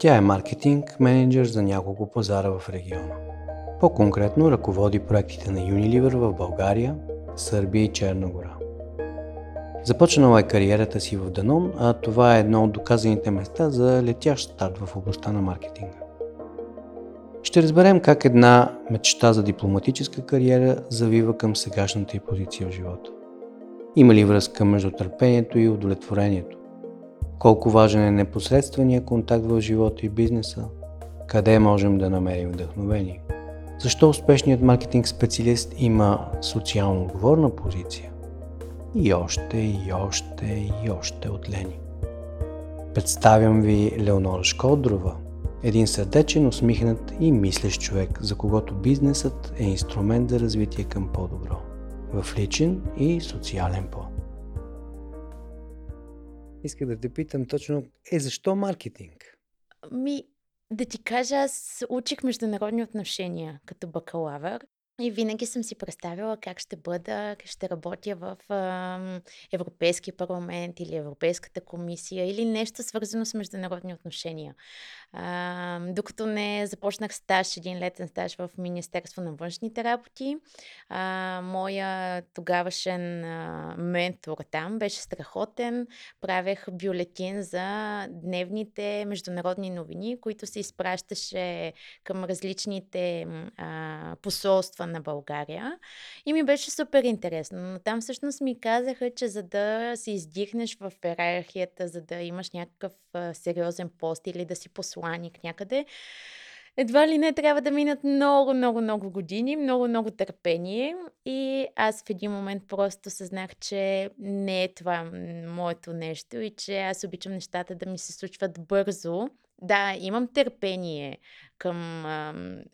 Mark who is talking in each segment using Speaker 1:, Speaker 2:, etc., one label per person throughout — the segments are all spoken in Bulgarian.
Speaker 1: Тя е маркетинг менеджер за няколко пазара в региона. По-конкретно ръководи проектите на Unilever в България, Сърбия и Черна гора. Започнала е кариерата си в Данон, а това е едно от доказаните места за летящ старт в областта на маркетинга. Ще разберем как една мечта за дипломатическа кариера завива към сегашната й позиция в живота. Има ли връзка между търпението и удовлетворението? Колко важен е непосредствения контакт в живота и бизнеса? Къде можем да намерим вдъхновение? Защо успешният маркетинг специалист има социално отговорна позиция? И още, и още, и още от Лени. Представям ви Леонора Шкодрова, един сърдечен, усмихнат и мислещ човек, за когото бизнесът е инструмент за развитие към по-добро, в личен и социален план. Иска да те питам точно, е защо маркетинг?
Speaker 2: Ми, да ти кажа, аз учих международни отношения като бакалавър и винаги съм си представила как ще бъда, как ще работя в а, Европейския парламент или Европейската комисия или нещо свързано с международни отношения. Докато не започнах стаж, един летен стаж в Министерство на външните работи, моя тогавашен ментор там беше страхотен. Правех бюлетин за дневните международни новини, които се изпращаше към различните посолства на България. И ми беше супер интересно. Но там всъщност ми казаха, че за да се издихнеш в иерархията, за да имаш някакъв сериозен пост или да си посланик някъде, едва ли не трябва да минат много, много, много години, много, много търпение. И аз в един момент просто съзнах, че не е това моето нещо и че аз обичам нещата да ми се случват бързо. Да, имам търпение към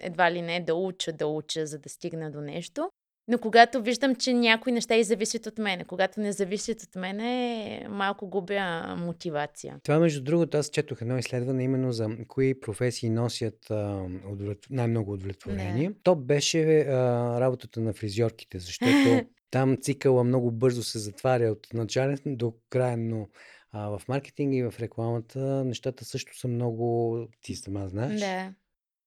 Speaker 2: едва ли не да уча, да уча, за да стигна до нещо. Но когато виждам, че някои неща и зависят от мене, когато не зависят от мене, малко губя мотивация.
Speaker 1: Това, между другото, аз четох едно изследване именно за кои професии носят а, удовлет... най-много удовлетворение. Не. То беше а, работата на фризьорките, защото там цикъла много бързо се затваря от начален до крайен, но а, в маркетинга и в рекламата нещата също са много, ти сама знаеш.
Speaker 2: Да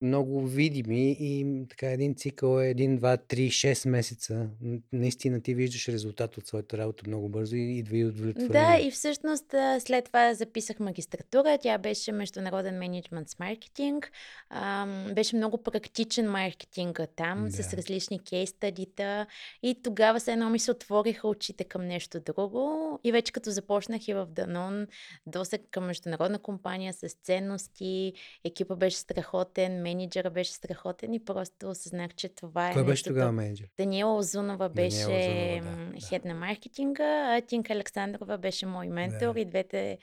Speaker 1: много видими и така един цикъл е 1, 2, 3, 6 месеца. Наистина ти виждаш резултат от своята работа много бързо и идва и удовлетворение.
Speaker 2: Да, и всъщност след това записах магистратура. Тя беше международен менеджмент с маркетинг. Ам, беше много практичен маркетинга там, да. с различни кейс стадита. И тогава се едно ми се отвориха очите към нещо друго. И вече като започнах и в Данон, досег към международна компания с ценности, екипа беше страхотен, менеджера беше страхотен и просто осъзнах, че това
Speaker 1: е. Кой беше тогава менеджер?
Speaker 2: Даниела Озунова беше Озунова, да, хед да. на маркетинга, а Тинка Александрова беше мой ментор да. и двете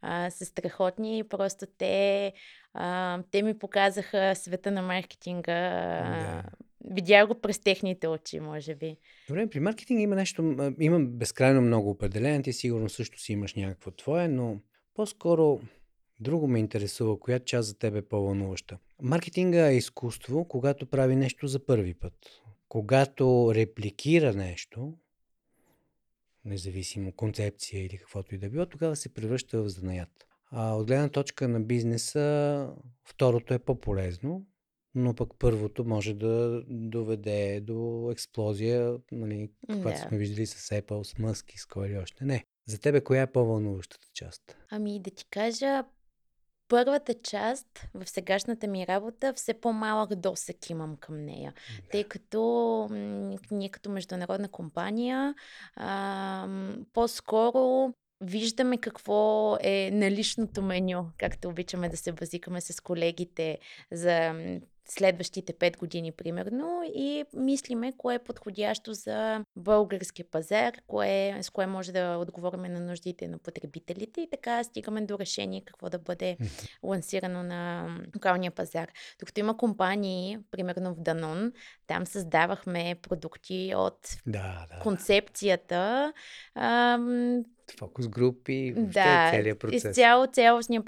Speaker 2: а, са страхотни и просто те, а, те ми показаха света на маркетинга. Да. Видях го през техните очи, може би.
Speaker 1: Добре, при маркетинга има нещо, има безкрайно много определения, ти сигурно също си имаш някакво твое, но по-скоро Друго ме интересува, коя част за теб е по-вълнуваща. Маркетинга е изкуство, когато прави нещо за първи път. Когато репликира нещо, независимо концепция или каквото и да било, тогава се превръща в занаят. А от гледна точка на бизнеса, второто е по-полезно, но пък първото може да доведе до експлозия, нали, каквато да. сме виждали с Apple, с Мъски, с кой или още. Не. За тебе коя е по-вълнуващата част?
Speaker 2: Ами да ти кажа, първата част в сегашната ми работа все по-малък досек имам към нея. Да. Тъй като ние като международна компания а, по-скоро виждаме какво е наличното меню, както обичаме да се базикаме с колегите за следващите 5 години, примерно, и мислиме кое е подходящо за българския пазар, кое, с кое може да отговориме на нуждите на потребителите и така стигаме до решение какво да бъде лансирано на локалния пазар. Докато има компании, примерно в Данон, там създавахме продукти от
Speaker 1: да, да,
Speaker 2: концепцията, ам,
Speaker 1: фокус групи, да, целият процес.
Speaker 2: Изцяло цялостния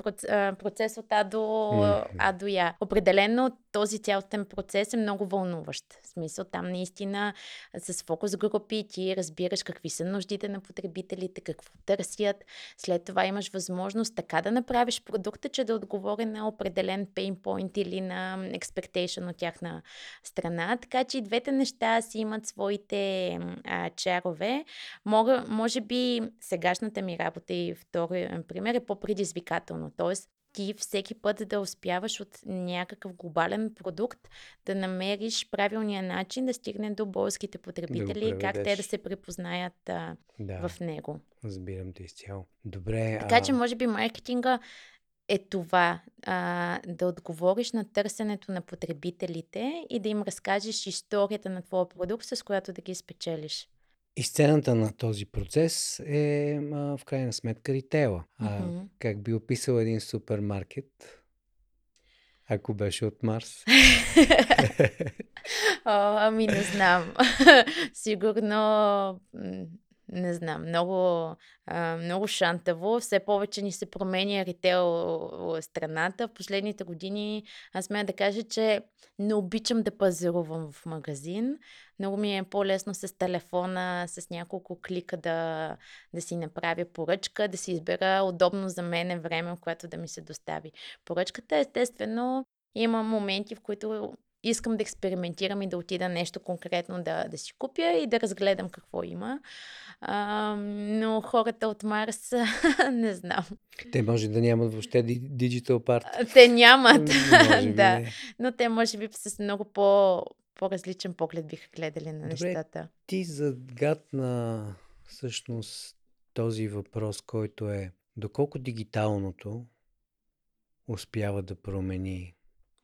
Speaker 2: процес от А до, mm-hmm. а до Я. Определено този цялостен процес е много вълнуващ. В смисъл там наистина с фокус групи ти разбираш какви са нуждите на потребителите, какво търсят. След това имаш възможност така да направиш продукта, че да отговори на определен point или на expectation от тяхна страна. Така че и двете неща си имат своите а, чарове. Мога, може би сегашната ми работа и втори пример е по-предизвикателно. Тоест, ти всеки път да успяваш от някакъв глобален продукт да намериш правилния начин да стигне до българските потребители и как те да се препознаят а,
Speaker 1: Да,
Speaker 2: в него.
Speaker 1: разбирам те изцяло. Добре,
Speaker 2: Така че,
Speaker 1: а,
Speaker 2: може би, маркетинга е това а, да отговориш на търсенето на потребителите и да им разкажеш историята на твоя продукт, с която да ги спечелиш.
Speaker 1: И сцената на този процес е а, в крайна сметка ритейла. А,
Speaker 2: Мгм.
Speaker 1: как би описал един супермаркет, ако беше от Марс?
Speaker 2: О, ами не знам. Сигурно, не знам, много, много шантаво. Все повече ни се променя ритейл страната. В последните години аз смея да кажа, че не обичам да пазарувам в магазин. Много ми е по-лесно с телефона, с няколко клика да, да си направя поръчка, да си избера удобно за мен време, в което да ми се достави. Поръчката, естествено, има моменти, в които искам да експериментирам и да отида нещо конкретно да, да си купя и да разгледам какво има. А, но хората от Марс, не знам.
Speaker 1: Те може да нямат въобще ди- диджитал парт.
Speaker 2: Те нямат. Да.
Speaker 1: не.
Speaker 2: Но те може би с много по, по-различен поглед биха гледали на
Speaker 1: Добре,
Speaker 2: нещата.
Speaker 1: ти загадна всъщност този въпрос, който е доколко дигиталното успява да промени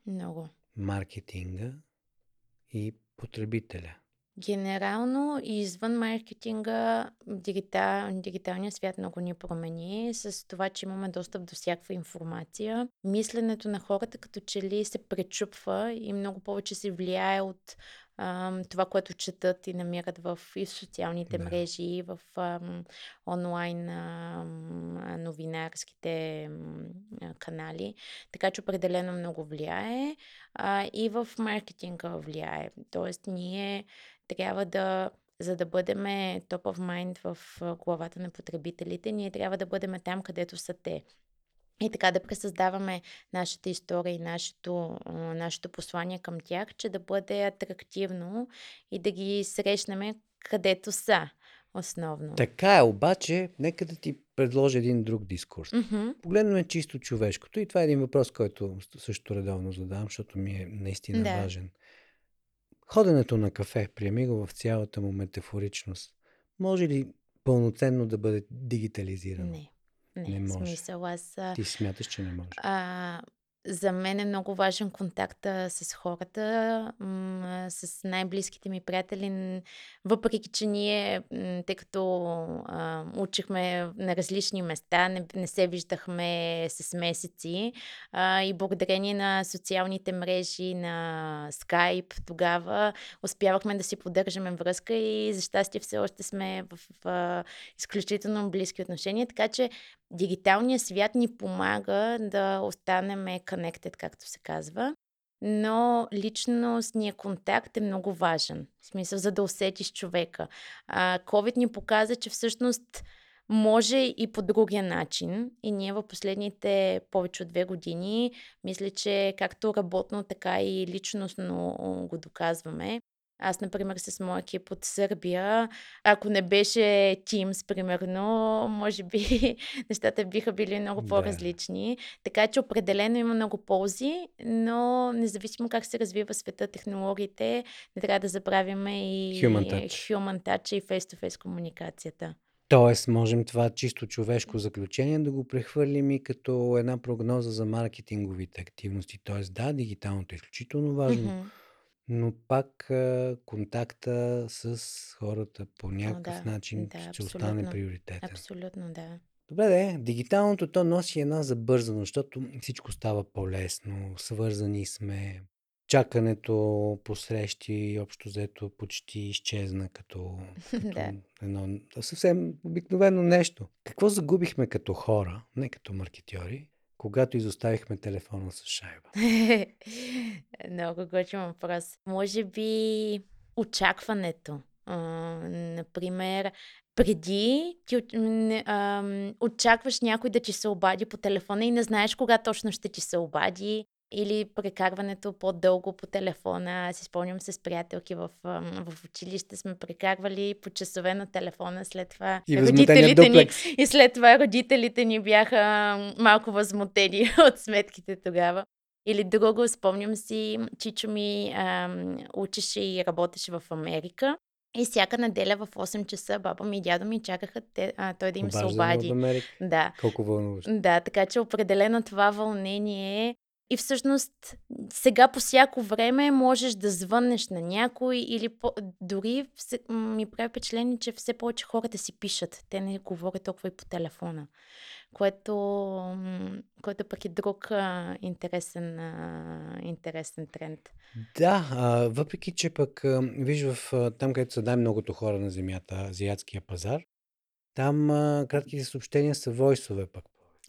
Speaker 2: Много.
Speaker 1: Маркетинга и потребителя.
Speaker 2: Генерално извън маркетинга, дигитал, дигиталният свят много ни промени с това, че имаме достъп до всякаква информация. Мисленето на хората като че ли се пречупва и много повече се влияе от това, което четат и намират в и социалните
Speaker 1: Да.
Speaker 2: мрежи, и в ам, онлайн а, новинарските а, канали. Така че определено много влияе а, и в маркетинга влияе. Тоест, ние трябва да, за да бъдем top of mind в а, главата на потребителите, ние трябва да бъдем там, където са те. И така да пресъздаваме нашата история и нашето, нашето послание към тях, че да бъде атрактивно и да ги срещнем където са, основно.
Speaker 1: Така е, обаче, нека да ти предложа един друг дискурс.
Speaker 2: Мгм.
Speaker 1: Погледнем чисто човешкото и това е един въпрос, който също редовно задавам, защото ми е наистина
Speaker 2: Да.
Speaker 1: важен. Ходенето на кафе, приеми го в цялата му метафоричност, може ли пълноценно да бъде дигитализирано?
Speaker 2: Не. Не,
Speaker 1: Не може.
Speaker 2: смисъл аз...
Speaker 1: Ти смяташ, че не може.
Speaker 2: А, за мен е много важен контакта с хората, с най-близките ми приятели, въпреки че ние, тъй като учихме на различни места, не, се виждахме с месеци и благодарение на социалните мрежи, на Skype тогава, успявахме да си поддържаме връзка и за щастие все още сме в, изключително близки отношения, така че дигиталният свят ни помага да останем connected, както се казва. Но личностният контакт е много важен. В смисъл, за да усетиш човека. А, COVID ни показа, че всъщност може и по другия начин. И ние в последните повече от две години, мисля, че както работно, така и личностно го доказваме. Аз, например, с моя екип от Сърбия, ако не беше Teams, примерно, може би нещата биха били много
Speaker 1: Да.
Speaker 2: по-различни. Така че определено има много ползи, но независимо как се развива света, технологиите, не трябва да забравяме и
Speaker 1: Human touch.
Speaker 2: human touch и face-to-face комуникацията.
Speaker 1: Тоест, можем това чисто човешко заключение да го прехвърлим и като една прогноза за маркетинговите активности. Тоест, да, дигиталното е изключително важно,
Speaker 2: Мгм.
Speaker 1: Но пак а, контакта с хората по някакъв
Speaker 2: да,
Speaker 1: начин
Speaker 2: да,
Speaker 1: ще остане
Speaker 2: абсолютно.
Speaker 1: приоритетен.
Speaker 2: Абсолютно, да.
Speaker 1: Добре, де, дигиталното то носи една забързаност, защото всичко става по-лесно, свързани сме. Чакането по срещи, общо взето, почти изчезна като, като
Speaker 2: Да.
Speaker 1: едно съвсем обикновено нещо. Какво загубихме като хора, не като маркетьори, когато изоставихме телефона с шайба?
Speaker 2: Много готин въпрос. Може би очакването. А, например, преди ти а, очакваш някой да ти се обади по телефона и не знаеш кога точно ще ти се обади или прекарването по-дълго по телефона. Аз спомням с приятелки в, в училище сме прекарвали по часове на телефона. След това
Speaker 1: И
Speaker 2: родителите ни, и след това родителите ни бяха малко възмутени от сметките тогава. Или друго, спомням си, Чичо ми ам, учеше и работеше в Америка. И всяка неделя в 8 часа баба ми и дядо ми чакаха те, а, той да им се
Speaker 1: Обаждане от
Speaker 2: обади. Да.
Speaker 1: Колко вълнуващо.
Speaker 2: Да, така че определено това вълнение и всъщност сега по всяко време можеш да звъннеш на някой или по... дори ми прави впечатление, че все повече хората си пишат. Те не говорят толкова и по телефона. Което, което пък е друг а, интересен, а, интересен тренд.
Speaker 1: Да, а, въпреки че пък, виж, в, там където са най-многото хора на земята, азиатския пазар, там а, кратките съобщения са войсове пък.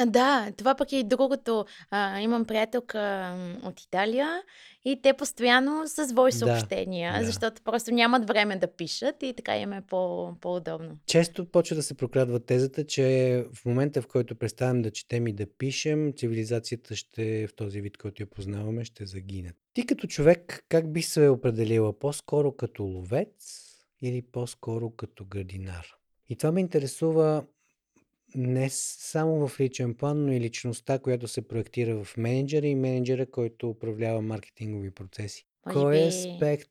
Speaker 2: Да, това пък е и другото. А, имам приятелка м, от Италия и те постоянно с войс
Speaker 1: Да,
Speaker 2: съобщения,
Speaker 1: да.
Speaker 2: защото просто нямат време да пишат и така им е по, по-удобно.
Speaker 1: Често почва да се прокрадва тезата, че в момента, в който преставаме да четем и да пишем, цивилизацията ще, в този вид, който я познаваме, ще загине. Ти като човек, как би се определила? По-скоро като ловец или по-скоро като градинар? И това ме интересува не само в личен план, но и личността, която се проектира в менеджера и менеджера, който управлява маркетингови процеси.
Speaker 2: Може
Speaker 1: Кой
Speaker 2: би
Speaker 1: аспект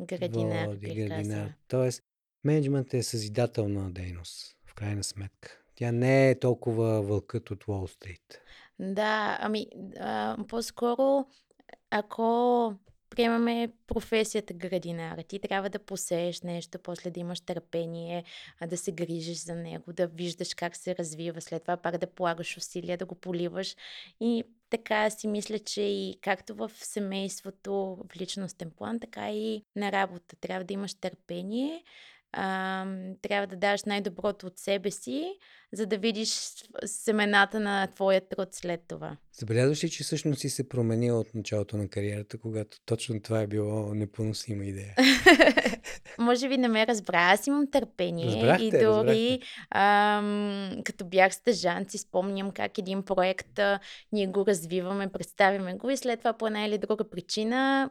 Speaker 2: Градинар,
Speaker 1: води градинар? Тоест, менеджмент е съзидателна дейност, в крайна сметка. Тя не е толкова вълкът от Уолл Стрит.
Speaker 2: Да, ами, а, по-скоро, ако приемаме професията градинар, ти трябва да посееш нещо, после да имаш търпение, да се грижиш за него, да виждаш как се развива, след това пак да полагаш усилия, да го поливаш. И така си мисля, че и както в семейството, в личностен план, така и на работа. Трябва да имаш търпение, трябва да даш най-доброто от себе си, за да видиш семената на твоя труд след това.
Speaker 1: Забелязваш ли, че всъщност си се променила от началото на кариерата, когато точно това е било непоносима идея?
Speaker 2: Може би не ме разбра. Аз имам търпение
Speaker 1: Разбрах
Speaker 2: и дори ам, като бях стъжант си спомням как един проект а, ние го развиваме, представяме го и след това по една или друга причина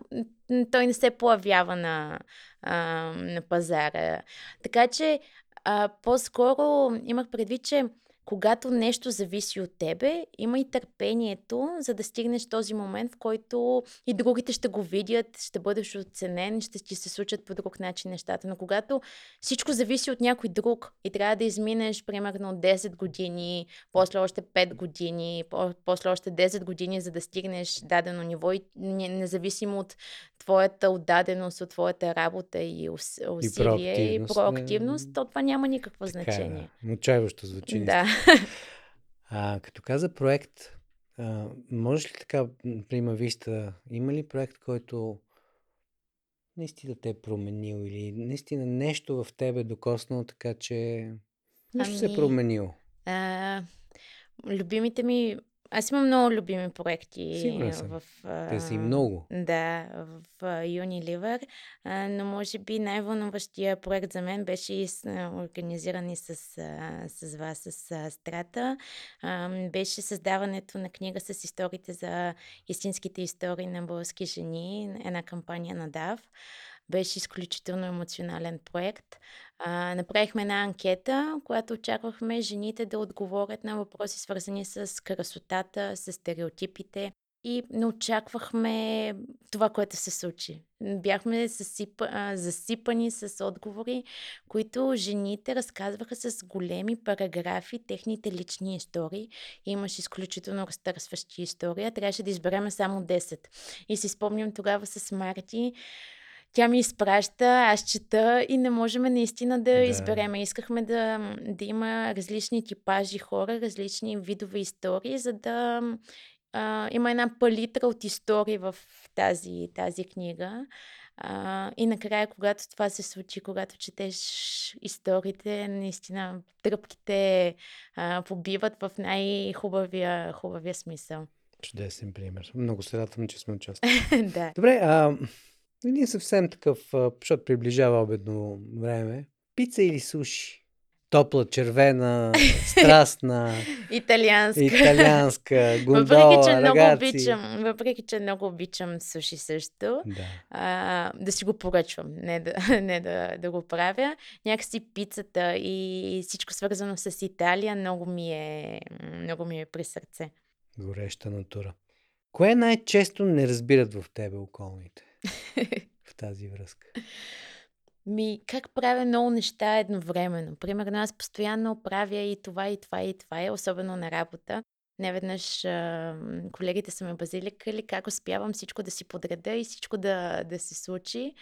Speaker 2: той не се появява на, а, на пазара. Така че а, по-скоро имах предвид, че когато нещо зависи от тебе, има и търпението, за да стигнеш този момент, в който и другите ще го видят, ще бъдеш оценен, ще ти се случат по друг начин нещата. Но когато всичко зависи от някой друг и трябва да изминеш примерно 10 години, после още 5 години, по- после още 10 години, за да стигнеш дадено ниво и не- независимо от твоята отдаденост, от твоята работа и ус- усилие и
Speaker 1: проактивност,
Speaker 2: проактивност,
Speaker 1: не-
Speaker 2: то това няма никакво
Speaker 1: Така,
Speaker 2: значение.
Speaker 1: е, отчаиващо звучи.
Speaker 2: Да.
Speaker 1: А, като каза проект, а, можеш ли така, прима виста, има ли проект, който наистина те е променил или наистина нещо в тебе докоснало, така че нещо се е
Speaker 2: Ами,
Speaker 1: променило?
Speaker 2: А, любимите ми... Аз имам много любими проекти в...
Speaker 1: Те са и
Speaker 2: а,
Speaker 1: много.
Speaker 2: Да, в а, Unilever, а, но може би най-вълнуващия проект за мен беше и с, а, организиран и с, а, с вас, с а, Страта. А, беше създаването на книга с историите за истинските истории на български жени, една кампания на DAV. Беше изключително емоционален проект. Направихме една анкета, която очаквахме жените да отговорят на въпроси, свързани с красотата, с стереотипите. И не очаквахме това, което се случи. Бяхме засипа, а, засипани с отговори, които жените разказваха с големи параграфи, техните лични истории. Имаше изключително разтърсващи истории. Трябваше да избереме само 10. И си спомням тогава с Марти, тя ми изпраща, аз чета и не можем наистина да
Speaker 1: Да.
Speaker 2: избереме. Искахме да, да има различни типажи хора, различни видове истории, за да а, има една палитра от истории в тази, тази книга. А, и накрая, когато това се случи, когато четеш историите, наистина тръпките а, побиват в най-хубавия хубавия смисъл.
Speaker 1: Чудесен пример. Много се радвам, че сме участвали.
Speaker 2: да.
Speaker 1: Добре, а ние съвсем такъв, защото приближава обедно време. Пица или суши? Топла, червена, страстна,
Speaker 2: Италианска.
Speaker 1: италианска, гондола,
Speaker 2: въпреки, че много
Speaker 1: рагаци.
Speaker 2: обичам, въпреки, че много обичам суши също,
Speaker 1: Да.
Speaker 2: а, да си го поръчвам, не да, не да, да го правя. Някакси пицата и всичко свързано с Италия много ми е, много ми е при сърце.
Speaker 1: Гореща натура. Кое най-често не разбират в тебе околните в тази връзка?
Speaker 2: Ми, как правя много неща едновременно. Примерно, аз постоянно правя и това, и това, и това, и особено на работа. Неведнъж а, колегите са ме базиликали как успявам всичко да си подреда и всичко да, да се случи.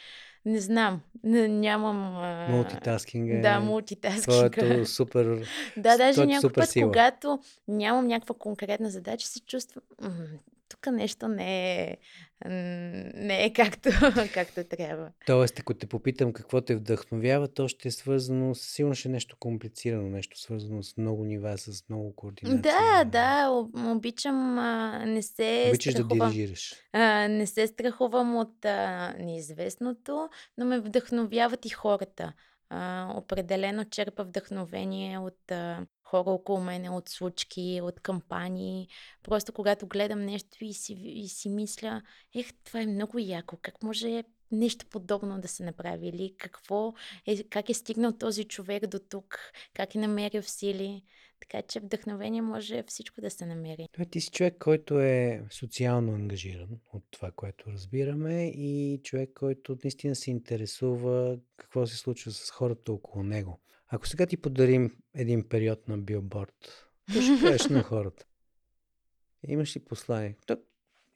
Speaker 2: Не знам, не, нямам... а,
Speaker 1: Мултитаскинг е
Speaker 2: Да, мултитаскинг.
Speaker 1: твоето супер...
Speaker 2: Да, даже някой път,
Speaker 1: сила.
Speaker 2: когато нямам някаква конкретна задача, се чувствам, "М, тук нещо не е, не е както, както трябва.
Speaker 1: Тоест, ако те попитам какво те вдъхновява, то ще е свързано, със сигурност ще е нещо комплицирано, нещо свързано с много нива, с много координация.
Speaker 2: Да, да, об- обичам, а, не се
Speaker 1: Обичаш да
Speaker 2: страхувам.
Speaker 1: дирижираш.
Speaker 2: А, не се страхувам от а, неизвестното, но ме вдъхновяват и хората. А, определено черпа вдъхновение от а, хора около мене, от случки, от кампании. Просто когато гледам нещо и си, и си мисля, ех, това е много яко, как може нещо подобно да се направи или какво е, как е стигнал този човек до тук, как е намерил сили. Така че вдъхновение може всичко да се намери.
Speaker 1: Той ти си човек, който е социално ангажиран от това, което разбираме и човек, който наистина се интересува какво се случва с хората около него. Ако сега ти подарим един период на билборд, какво ще кажеш на хората? Имаш ли послание? Тук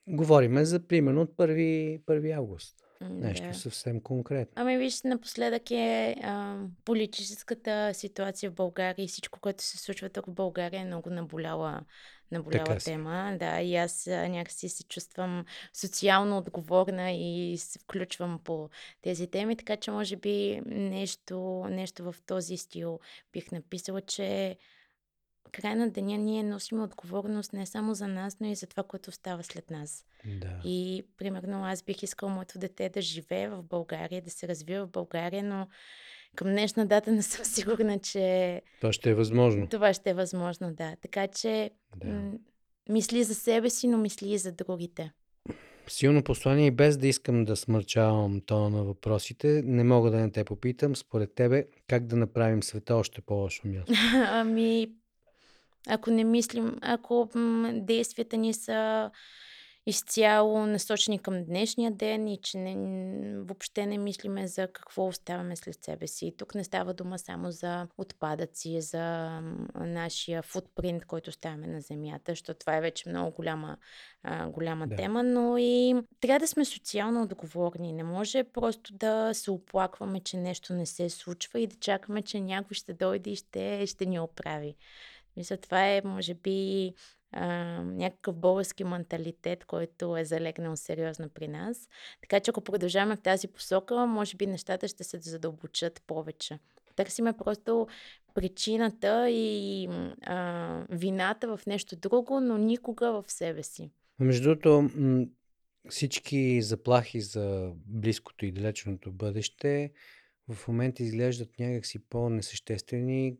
Speaker 1: говориме за примерно от 1, 1 август. Нещо
Speaker 2: да.
Speaker 1: съвсем конкретно.
Speaker 2: Ами виж, напоследък е а, политическата ситуация в България и всичко, което се случва тук в България е много наболяла, наболяла
Speaker 1: си.
Speaker 2: тема. Да, и аз някакси се чувствам социално отговорна и се включвам по тези теми, така че може би нещо, нещо в този стил бих написала, че край на деня ние носим отговорност не само за нас, но и за това, което става след нас.
Speaker 1: Да.
Speaker 2: И, примерно, аз бих искала моето дете да живее в България, да се развива в България, но към днешна дата не съм сигурна, че
Speaker 1: Това ще е възможно.
Speaker 2: това ще е възможно, да. Така че,
Speaker 1: Да.
Speaker 2: м- мисли за себе си, но мисли и за другите.
Speaker 1: Силно послание и без да искам да смърчавам тона на въпросите, не мога да не те попитам, според тебе, как да направим света още по-лошо място?
Speaker 2: Ами, ако не мислим, ако м, действията ни са изцяло насочени към днешния ден и че не, въобще не мислиме за какво оставяме след себе си. Тук не става дума само за отпадъци, за нашия футпринт, който оставяме на земята, защото това е вече много голяма, а, голяма
Speaker 1: Да.
Speaker 2: тема, но и трябва да сме социално отговорни. Не може просто да се оплакваме, че нещо не се случва и да чакаме, че някой ще дойде и ще, ще ни оправи. Мисля, това е, може би, някакъв български менталитет, който е залегнал сериозно при нас. Така че ако продължаваме в тази посока, може би нещата ще се задълбочат повече. Търсиме просто причината и а, вината в нещо друго, но никога в себе си.
Speaker 1: Между другото, всички заплахи за близкото и далечното бъдеще в момента изглеждат някакси по-несъществени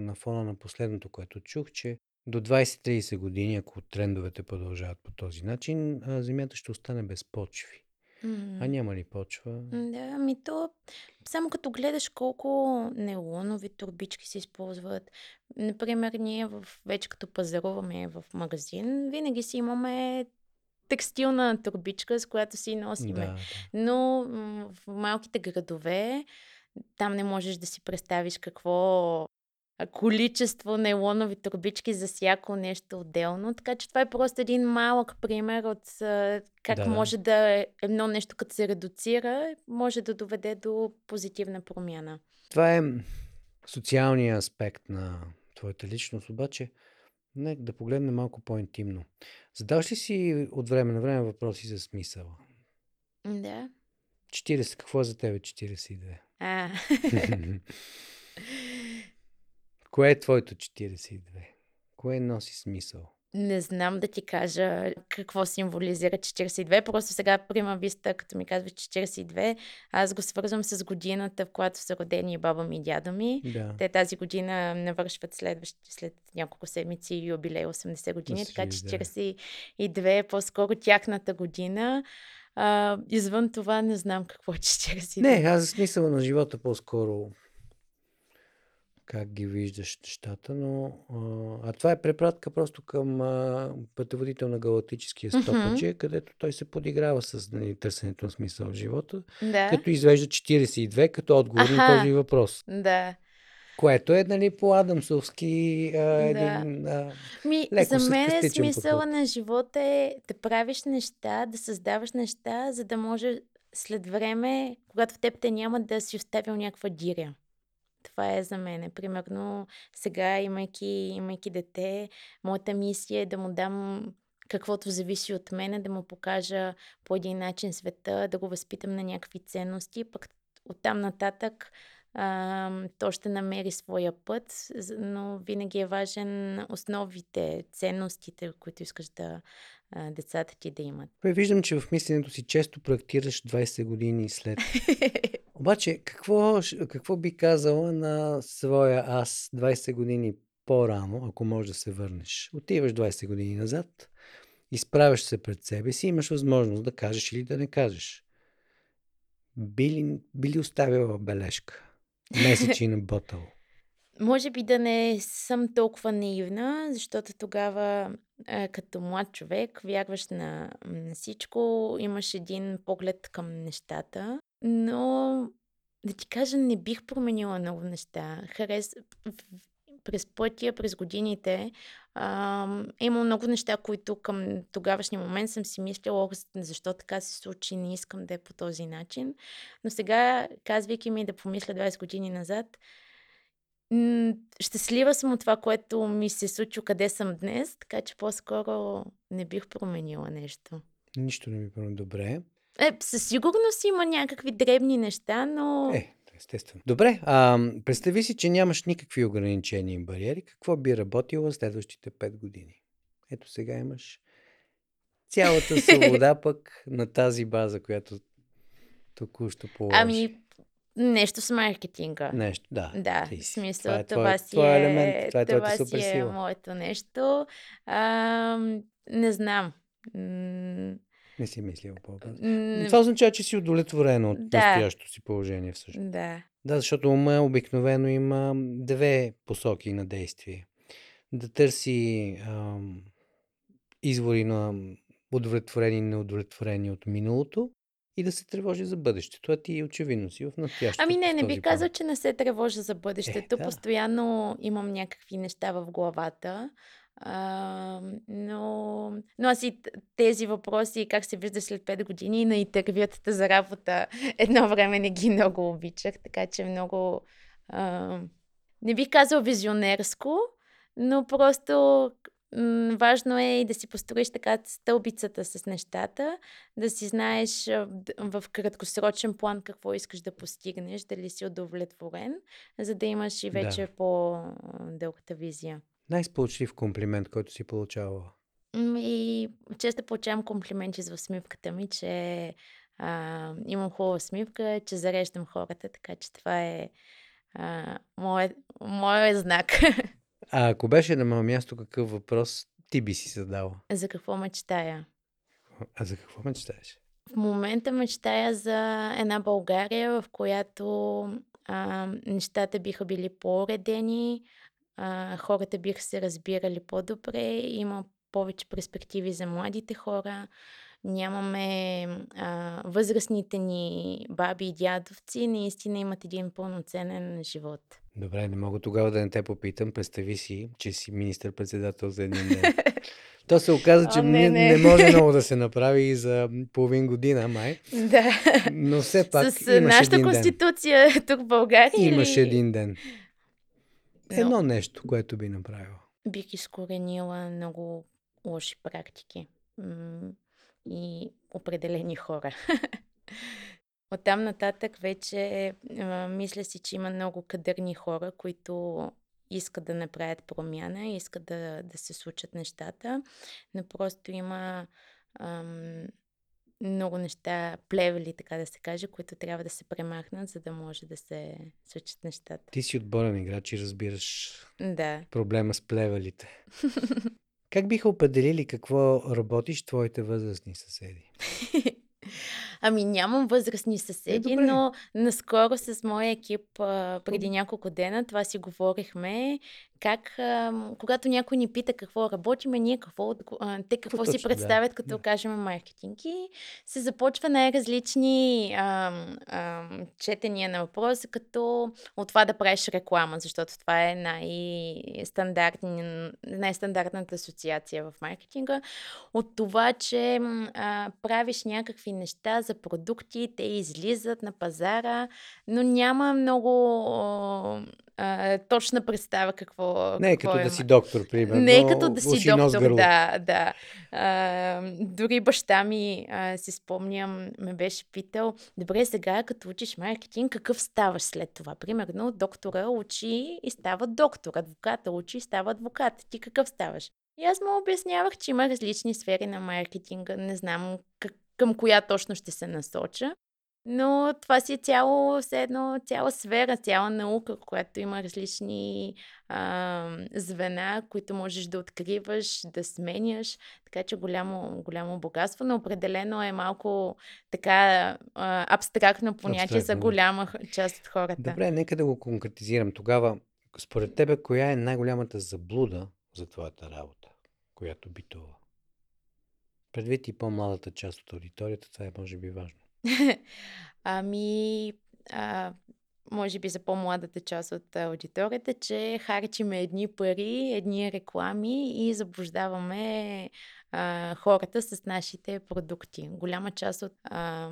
Speaker 1: на фона на последното, което чух, че до 20-30 години, ако трендовете продължават по този начин, а, Земята ще остане без почви. А
Speaker 2: М.
Speaker 1: няма ли почва?
Speaker 2: Да, ми то, само като гледаш колко нейлонови турбички се използват. Например, ние в, вече като пазаруваме в магазин, винаги си имаме текстилна турбичка, с която си
Speaker 1: Да,
Speaker 2: носиме.
Speaker 1: да.
Speaker 2: Но м, в малките градове, там не можеш да си представиш какво а, количество нейлонови турбички за всяко нещо отделно. Така че това е просто един малък пример от как
Speaker 1: Да, да.
Speaker 2: може да е едно нещо, като се редуцира, може да доведе до позитивна промяна.
Speaker 1: Това е социалният аспект на твоята личност, обаче нека да погледнем малко по-интимно. Задаваш ли си от време на време въпроси за смисъла?
Speaker 2: Да.
Speaker 1: 40. Какво е за тебе 42?
Speaker 2: А,
Speaker 1: Кое е твоето 42? Кое носи смисъл?
Speaker 2: не знам да ти кажа какво символизира 42. Просто сега, прима виста, като ми казваш 42, аз го свързвам с годината, в която са родени баба ми и дядо ми.
Speaker 1: Да.
Speaker 2: Те тази година навършват следващ, след няколко седмици юбилей 80 години, така че
Speaker 1: 82.
Speaker 2: 42 е по-скоро тяхната година. А, извън това не знам какво е 42.
Speaker 1: Не, аз за смисъла на живота по-скоро как ги виждаш нещата, но а, а това е препратка просто към а, пътеводител на галактическия
Speaker 2: Мгм.
Speaker 1: стопаджия, където той се подиграва с нали, търсенето на смисъл в живота,
Speaker 2: Да,
Speaker 1: като извежда 42 като отговор на този въпрос.
Speaker 2: да.
Speaker 1: Което е нали, по Адамсовски а,
Speaker 2: Да.
Speaker 1: един... А,
Speaker 2: Ми,
Speaker 1: леко
Speaker 2: за мен е смисъла
Speaker 1: подход.
Speaker 2: на живота е да правиш неща, да създаваш неща, за да може след време, когато в теб те няма, да си оставил някаква диря. Това е за мен. Примерно, сега, имайки, имайки дете, моята мисия е да му дам каквото зависи от мене, да му покажа по един начин света, да го възпитам на някакви ценности, пък оттам нататък а, то ще намери своя път, но винаги е важен основите, ценностите, които искаш да а, децата ти да имат.
Speaker 1: Виждам, че в мисленето си често проектираш 20 години след. Обаче, какво, какво би казала на своя аз 20 години по-рано, ако можеш да се върнеш? Отиваш 20 години назад, изправяш се пред себе си, имаш възможност да кажеш или да не кажеш. Би ли, би ли оставила бележка? Message in.
Speaker 2: Може би да не съм толкова наивна, защото тогава, като млад човек, вярваш на всичко, имаш един поглед към нещата, но да ти кажа, не бих променила много неща. Харес... През пътя, през годините, а, е имало много неща, които към тогавашния момент съм си мислила, «Ох, защо така се случи, не искам да е по този начин. Но сега, казвайки ми да помисля 20 години назад, щастлива съм от това, което ми се случи, къде съм днес, така че по-скоро не бих променила нещо.
Speaker 1: Нищо не ми промени. Добре.
Speaker 2: Е, със сигурност има някакви дребни неща, но...
Speaker 1: Е, естествено. Добре, а, представи си, че нямаш никакви ограничения и бариери. Какво би работила следващите 5 години? Ето сега имаш цялата свобода пък на тази база, която току-що положи.
Speaker 2: Ами, нещо с маркетинга.
Speaker 1: Нещо, да.
Speaker 2: Да, в смисъл,
Speaker 1: Това е
Speaker 2: това,
Speaker 1: твой-
Speaker 2: си е,
Speaker 1: елемент, това е твоята
Speaker 2: си е моето нещо. А, не знам.
Speaker 1: Не си мислила по-бързо.
Speaker 2: м,
Speaker 1: Това означава, че си удовлетворена от
Speaker 2: Да.
Speaker 1: настоящото си положение всъщност.
Speaker 2: Да.
Speaker 1: Да, защото ума обикновено има две посоки на действие. Да търси ам, извори на удовлетворени и неудовлетворени от миналото и да се тревожи за бъдещето. А ти очевидно си в настоящето.
Speaker 2: Ами не, не бих казал, че не се тревожа за бъдещето.
Speaker 1: да.
Speaker 2: Постоянно имам някакви неща в главата. А, но, но аз и тези въпроси, как се вижда след 5 години на интервютата за работа, едно време не ги много обичах, така че много... А, не бих казал визионерско, но просто м, важно е и да си построиш така стълбицата с нещата, да си знаеш в краткосрочен план какво искаш да постигнеш, дали си удовлетворен, за да имаш и
Speaker 1: Да.
Speaker 2: вече по-дългата визия.
Speaker 1: Най-сполучлив комплимент, който си получавала.
Speaker 2: И често получавам комплименти за усмивката ми, че а, имам хубава усмивка, че зареждам хората, така че това е а, моят мое знак.
Speaker 1: А ако беше на мое място, какъв въпрос ти би си задала?
Speaker 2: за какво мечтая?
Speaker 1: А за какво мечтаеш?
Speaker 2: В момента мечтая за една България, в която а, нещата биха били по-уредени, а, хората биха се разбирали по-добре, има повече перспективи за младите хора, нямаме а, възрастните ни баби и дядовци, наистина имат един пълноценен живот.
Speaker 1: Добре, не мога тогава да не те попитам. Представи си, че си министър-председател за един ден. То се оказа, че
Speaker 2: О, не,
Speaker 1: не,
Speaker 2: не.
Speaker 1: може много да се направи и за половин година, май.
Speaker 2: Да.
Speaker 1: Но все пак
Speaker 2: С нашата
Speaker 1: един ден.
Speaker 2: конституция тук в България
Speaker 1: Имаш
Speaker 2: или...
Speaker 1: един ден.
Speaker 2: Но-
Speaker 1: Едно нещо, което би направила.
Speaker 2: бих изкоренила много лоши практики и определени хора. Оттам нататък вече а, мисля си, че има много кадърни хора, които искат да направят промяна, искат да, да се случат нещата, но просто има ам, много неща, плевели, така да се каже, които трябва да се премахнат, за да може да се случат нещата.
Speaker 1: Ти си отборен играч и разбираш
Speaker 2: Да.
Speaker 1: проблема с плевелите. Как биха определили какво работиш твоите възрастни съседи?
Speaker 2: Ами нямам възрастни съседи,
Speaker 1: Е, добре.
Speaker 2: но наскоро с моя екип, а, преди няколко дена, това си говорихме, как а, когато някой ни пита какво работиме, ние какво, а, те какво
Speaker 1: Какво
Speaker 2: си
Speaker 1: точно, да,
Speaker 2: представят, като
Speaker 1: да.
Speaker 2: кажем маркетинг. И се започва най-различни а, а, четения на въпроса, като от това да правиш реклама, защото това е най-стандартни, най-стандартната асоциация в маркетинга. От това, че а, правиш някакви неща за продукти, те излизат на пазара, но няма много а, точна представа какво,
Speaker 1: Не е
Speaker 2: какво
Speaker 1: като
Speaker 2: е
Speaker 1: да си доктор, примерно.
Speaker 2: не е като да си доктор,
Speaker 1: гърло.
Speaker 2: да, да. А, дори баща ми, а, си спомням, ме беше питал, добре, сега като учиш маркетинг, какъв ставаш след това? Примерно, доктора учи и става доктор, адвоката учи и става адвокат. Ти какъв ставаш? И аз му обяснявах, че има различни сфери на маркетинга, не знам как, към коя точно ще се насоча. Но това си е цяло, все едно, цяла сфера, цяла наука, която има различни а, звена, които можеш да откриваш, да сменяш. Така че голямо, голямо богатство, но определено е малко така а, абстрактно понятие за
Speaker 1: Абстрактно, да.
Speaker 2: голяма част от хората.
Speaker 1: Добре, нека да го конкретизирам. Тогава, според тебе, коя е най-голямата заблуда за твоята работа, която битува? Предвид и по-малата част от аудиторията, това е може би важно.
Speaker 2: Ами, а, може би за по-младата част от аудиторията, че харчиме едни пари, едни реклами и заблуждаваме а, хората с нашите продукти. Голяма част от, а,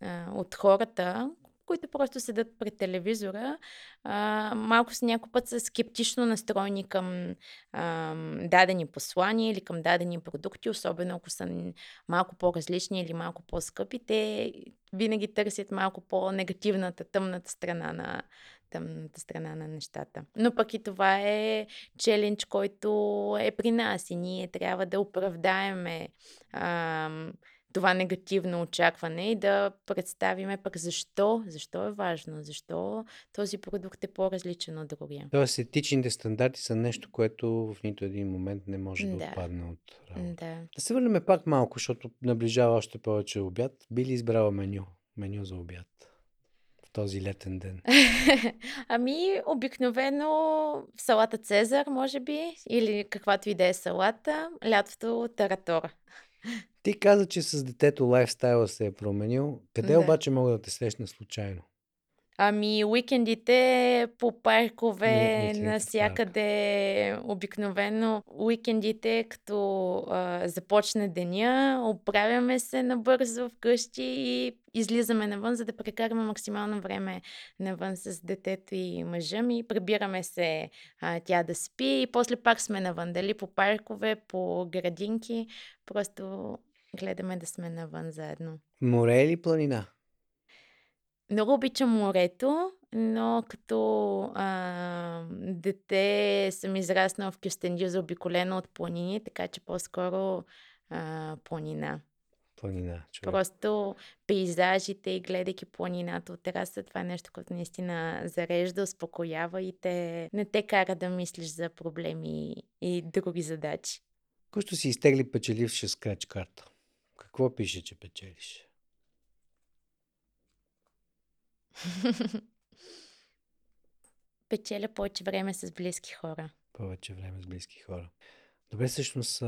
Speaker 2: а, от хората, които просто седат пред телевизора, а, малко с някой път са скептично настроени към а, дадени послания или към дадени продукти, особено ако са малко по-различни или малко по-скъпи. Те винаги търсят малко по-негативната, тъмната страна на тъмната страна на нещата. Но пък и това е челендж, който е при нас и ние трябва да оправдаеме ам, това негативно очакване и да представиме пък защо, защо е важно, защо този продукт е по-различен от другия.
Speaker 1: Тоест, етичните стандарти са нещо, което в нито един момент не може да
Speaker 2: Да.
Speaker 1: отпадне от работа.
Speaker 2: Да.
Speaker 1: Да се върнем пак малко, защото наближава още повече обяд. Би ли избрала меню? Меню за обяд в този летен ден.
Speaker 2: ами, обикновено салата Цезар, може би, или каквато и да е салата, лятото таратора.
Speaker 1: Ти каза, че с детето лайфстайла се е променил. Къде
Speaker 2: Да.
Speaker 1: обаче мога да те срещна случайно?
Speaker 2: Ами, уикендите по паркове,
Speaker 1: цените в
Speaker 2: навсякъде, обикновено уикендите, като а, започне деня, оправяме се набързо вкъщи и излизаме навън, за да прекараме максимално време навън с детето и мъжа ми. Прибираме се а, тя да спи и после пак сме навън, дали по паркове, по градинки. Просто гледаме да сме навън заедно.
Speaker 1: Море или планина?
Speaker 2: Много обичам морето, но като а, дете съм израснала в Кюстендил, заобиколена от планини, така че по-скоро а, планина.
Speaker 1: Планина, човек.
Speaker 2: Просто пейзажите и гледайки планината от тераса, това е нещо, което наистина зарежда, успокоява и те, не те кара да мислиш за проблеми и други задачи.
Speaker 1: Кощо си изтегли печеливша скреч карта. Какво пише, че печелиш?
Speaker 2: Печеля повече време с близки хора.
Speaker 1: Повече време с близки хора. Добре, всъщност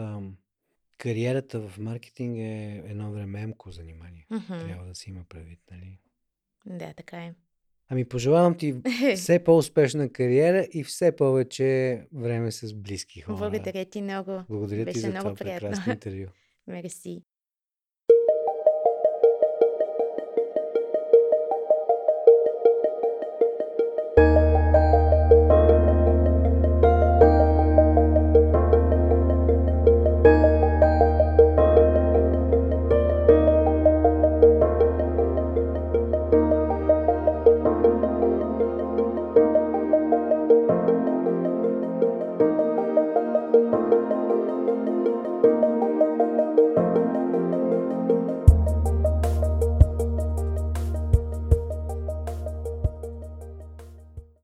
Speaker 1: кариерата в маркетинг е едно времеемко занимание.
Speaker 2: Мгм.
Speaker 1: Трябва да се има предвид, нали?
Speaker 2: Да, така е.
Speaker 1: Ами пожелавам ти все по-успешна кариера и все повече време с близки хора.
Speaker 2: Благодаря ти много.
Speaker 1: Благодаря ти
Speaker 2: Беше
Speaker 1: за
Speaker 2: много
Speaker 1: това
Speaker 2: приятно.
Speaker 1: прекрасно интервю.
Speaker 2: Мерси.